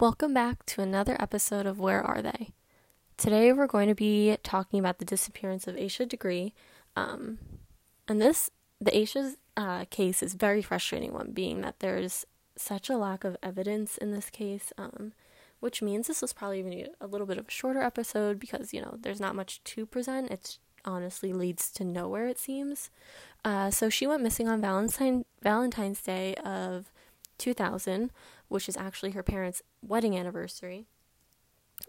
Welcome back to another episode of Where Are They? Today we're going to be talking about the disappearance of Asha Degree. Um, and this, the Asha's uh, case is very frustrating one, being that there's such a lack of evidence in this case, um, which means this was probably even a little bit of a shorter episode because, you know, there's not much to present. It honestly leads to nowhere, it seems. Uh, so she went missing on Valentine, Valentine's Day of 2000, which is actually her parents' wedding anniversary.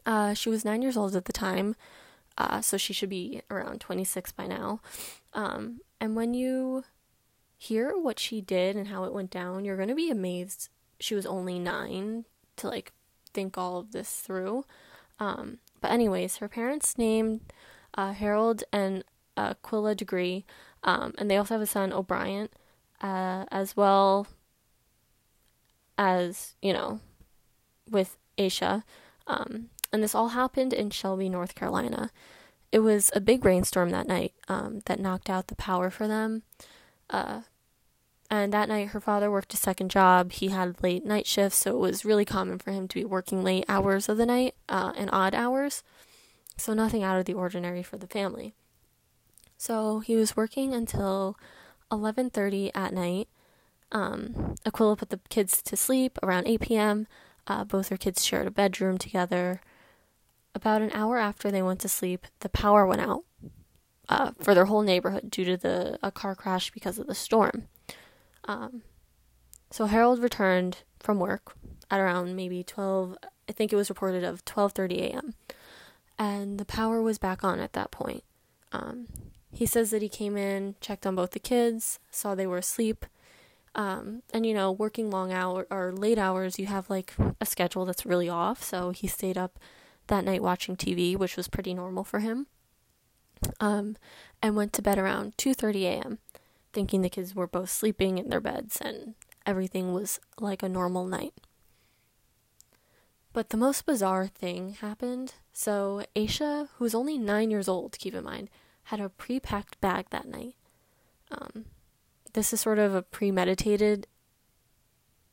Uh, she was nine years old at the time, uh, so she should be around 26 by now. Um, and when you hear what she did and how it went down, you're going to be amazed she was only nine to like think all of this through. Um, but, anyways, her parents named uh, Harold and Aquila Degree, um, and they also have a son, O'Brien, uh, as well as, you know, with Asha. Um, and this all happened in Shelby, North Carolina. It was a big rainstorm that night um, that knocked out the power for them. Uh, and that night, her father worked a second job. He had late night shifts, so it was really common for him to be working late hours of the night uh, and odd hours. So, nothing out of the ordinary for the family. So, he was working until 11:30 at night um, Aquila put the kids to sleep around 8 p.m. Uh, both her kids shared a bedroom together. About an hour after they went to sleep, the power went out uh, for their whole neighborhood due to the a car crash because of the storm. Um, so Harold returned from work at around maybe 12. I think it was reported of 12:30 a.m. and the power was back on at that point. Um, he says that he came in, checked on both the kids, saw they were asleep, um, and you know, working long hour or late hours, you have like a schedule that's really off. So he stayed up that night watching TV, which was pretty normal for him. Um, and went to bed around 2:30 a.m., thinking the kids were both sleeping in their beds and everything was like a normal night. But the most bizarre thing happened. So Asha, who was only nine years old, keep in mind, had a pre-packed bag that night. Um, this is sort of a premeditated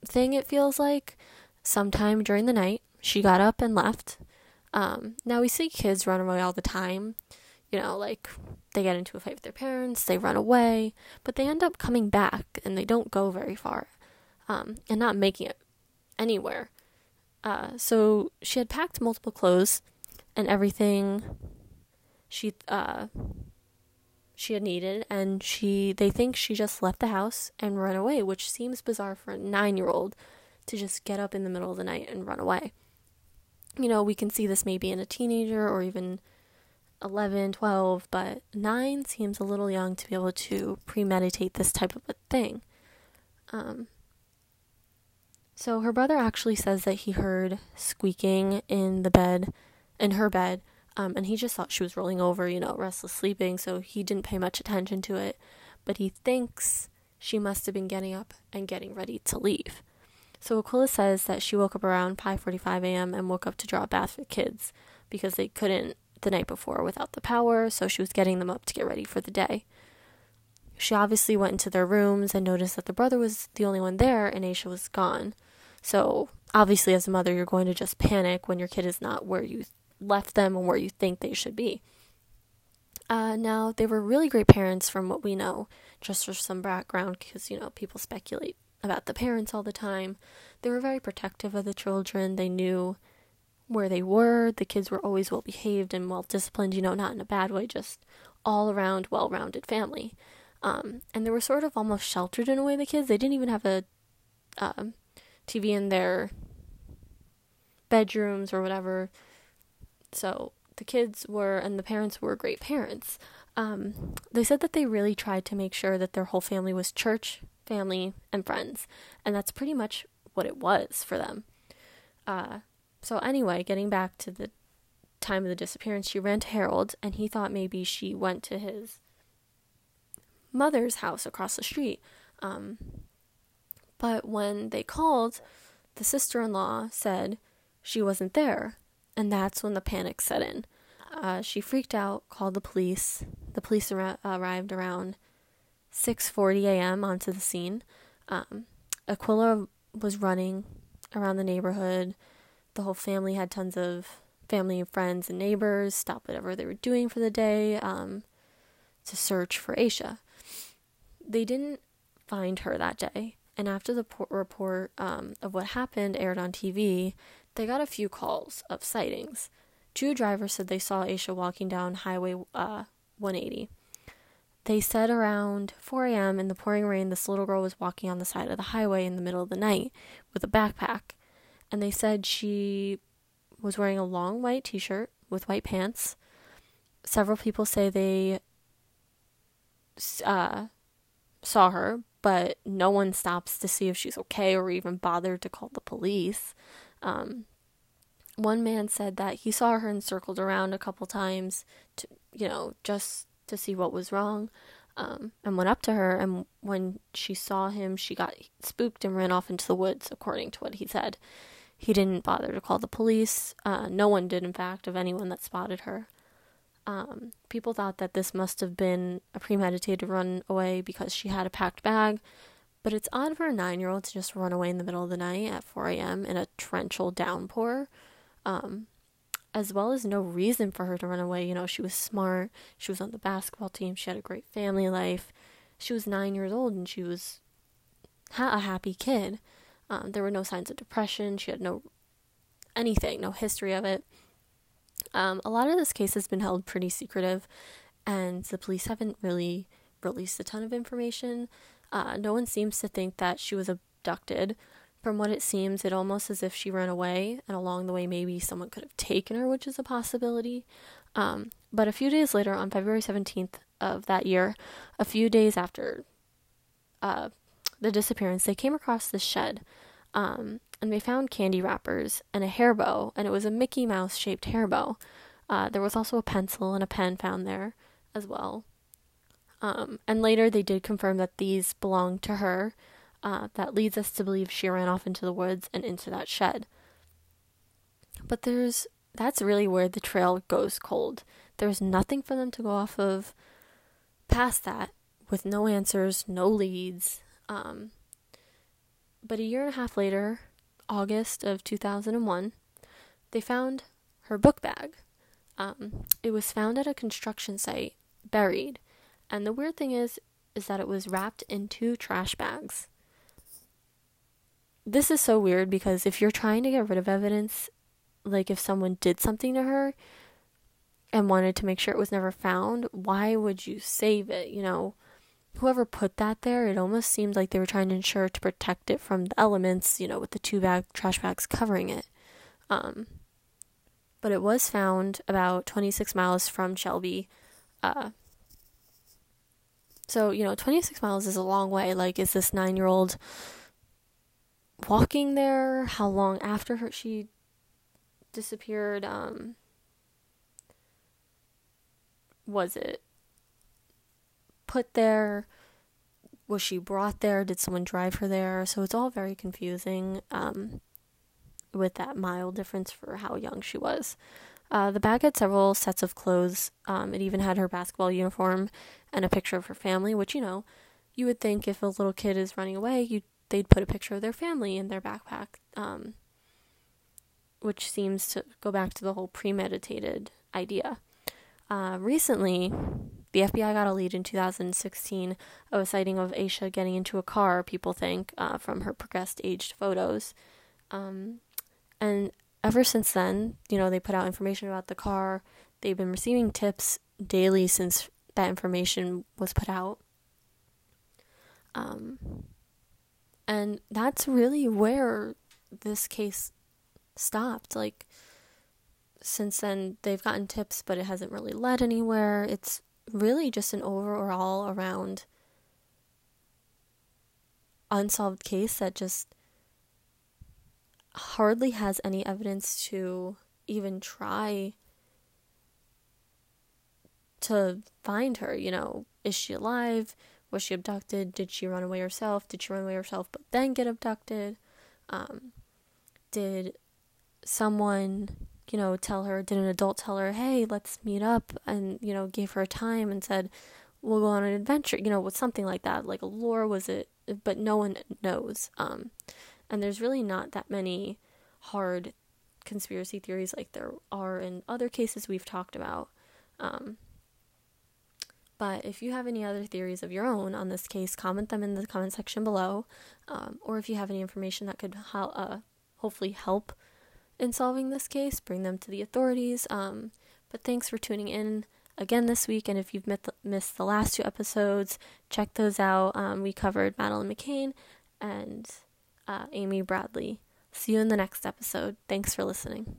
thing, it feels like. Sometime during the night, she got up and left. Um, now, we see kids run away all the time. You know, like they get into a fight with their parents, they run away, but they end up coming back and they don't go very far um, and not making it anywhere. Uh, so she had packed multiple clothes and everything. She uh, she had needed and she they think she just left the house and run away which seems bizarre for a 9-year-old to just get up in the middle of the night and run away. You know we can see this maybe in a teenager or even 11 12 but 9 seems a little young to be able to premeditate this type of a thing. Um so her brother actually says that he heard squeaking in the bed in her bed um, and he just thought she was rolling over, you know, restless sleeping, so he didn't pay much attention to it. But he thinks she must have been getting up and getting ready to leave. So Aquila says that she woke up around 5:45 a.m. and woke up to draw a bath for kids because they couldn't the night before without the power, so she was getting them up to get ready for the day. She obviously went into their rooms and noticed that the brother was the only one there and Asha was gone. So, obviously as a mother, you're going to just panic when your kid is not where you left them and where you think they should be. Uh, now, they were really great parents from what we know, just for some background, because, you know, people speculate about the parents all the time. They were very protective of the children. They knew where they were. The kids were always well behaved and well disciplined, you know, not in a bad way, just all around well rounded family. Um, and they were sort of almost sheltered in a way, the kids. They didn't even have a um, TV in their bedrooms or whatever. So the kids were, and the parents were great parents. Um, they said that they really tried to make sure that their whole family was church, family, and friends. And that's pretty much what it was for them. Uh, so, anyway, getting back to the time of the disappearance, she ran to Harold, and he thought maybe she went to his mother's house across the street. Um, but when they called, the sister in law said she wasn't there and that's when the panic set in. Uh, she freaked out, called the police. The police ar- arrived around 6:40 a.m. onto the scene. Um, Aquila was running around the neighborhood, The whole family had tons of family and friends and neighbors stop whatever they were doing for the day um, to search for Asha. They didn't find her that day, and after the report um, of what happened aired on TV, they got a few calls of sightings. Two drivers said they saw Asha walking down Highway uh, 180. They said around 4 a.m. in the pouring rain, this little girl was walking on the side of the highway in the middle of the night with a backpack. And they said she was wearing a long white t shirt with white pants. Several people say they uh, saw her, but no one stops to see if she's okay or even bothered to call the police. Um, one man said that he saw her and circled around a couple times to, you know, just to see what was wrong. Um, and went up to her, and when she saw him, she got spooked and ran off into the woods, according to what he said. He didn't bother to call the police. Uh, no one did, in fact, of anyone that spotted her. Um, people thought that this must have been a premeditated runaway because she had a packed bag, but it's odd for a nine year old to just run away in the middle of the night at 4 a.m. in a torrential downpour, um, as well as no reason for her to run away. You know, she was smart, she was on the basketball team, she had a great family life. She was nine years old and she was ha- a happy kid. Um, there were no signs of depression, she had no anything, no history of it. Um, a lot of this case has been held pretty secretive, and the police haven't really released a ton of information. Uh, no one seems to think that she was abducted. From what it seems, it almost as if she ran away, and along the way, maybe someone could have taken her, which is a possibility. Um, but a few days later, on February 17th of that year, a few days after uh, the disappearance, they came across this shed. Um, and they found candy wrappers and a hair bow, and it was a Mickey Mouse shaped hair bow. Uh, there was also a pencil and a pen found there as well. Um, and later they did confirm that these belonged to her. Uh, that leads us to believe she ran off into the woods and into that shed. But there's that's really where the trail goes cold. There's nothing for them to go off of past that, with no answers, no leads. Um, but a year and a half later, August of 2001, they found her book bag. Um, it was found at a construction site, buried, and the weird thing is, is that it was wrapped in two trash bags. This is so weird because if you're trying to get rid of evidence, like if someone did something to her and wanted to make sure it was never found, why would you save it? You know, whoever put that there, it almost seemed like they were trying to ensure to protect it from the elements, you know, with the two bag trash bags covering it. Um, but it was found about 26 miles from Shelby. Uh, so, you know, 26 miles is a long way. Like, is this nine year old walking there? How long after her she disappeared? Um, was it put there? Was she brought there? Did someone drive her there? So it's all very confusing um, with that mile difference for how young she was. Uh, the bag had several sets of clothes. Um, it even had her basketball uniform and a picture of her family, which, you know, you would think if a little kid is running away, you they'd put a picture of their family in their backpack, um, which seems to go back to the whole premeditated idea. Uh, recently, the FBI got a lead in 2016 of a sighting of Asha getting into a car, people think, uh, from her progressed aged photos. Um, and ever since then, you know, they put out information about the car. They've been receiving tips daily since that information was put out. Um, and that's really where this case stopped. Like, since then, they've gotten tips, but it hasn't really led anywhere. It's really just an overall around unsolved case that just hardly has any evidence to even try to find her. You know, is she alive? Was she abducted? Did she run away herself? Did she run away herself but then get abducted? Um, did someone you know, tell her, did an adult tell her, hey, let's meet up, and, you know, gave her a time and said, we'll go on an adventure, you know, with something like that. Like a lore was it, but no one knows. Um, and there's really not that many hard conspiracy theories like there are in other cases we've talked about. Um, but if you have any other theories of your own on this case, comment them in the comment section below. Um, or if you have any information that could ho- uh, hopefully help in solving this case, bring them to the authorities. Um, but thanks for tuning in again this week. And if you've missed the last two episodes, check those out. Um, we covered Madeleine McCann and uh, Amy Bradley. See you in the next episode. Thanks for listening.